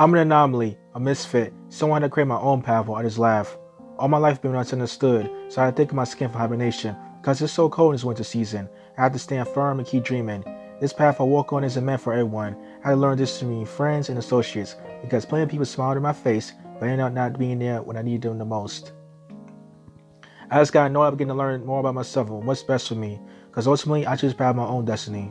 I'm an anomaly, a misfit, someone had to create my own path while others laugh. All my life been misunderstood, so I had to think my skin for hibernation. Because it's so cold in this winter season, I have to stand firm and keep dreaming. This path I walk on isn't meant for everyone. I had to learn this from friends and associates, because plenty of people smiled in my face, but ended up not being there when I needed them the most. I just gotta know I'm getting to learn more about myself and what's best for me, because ultimately I choose to have my own destiny.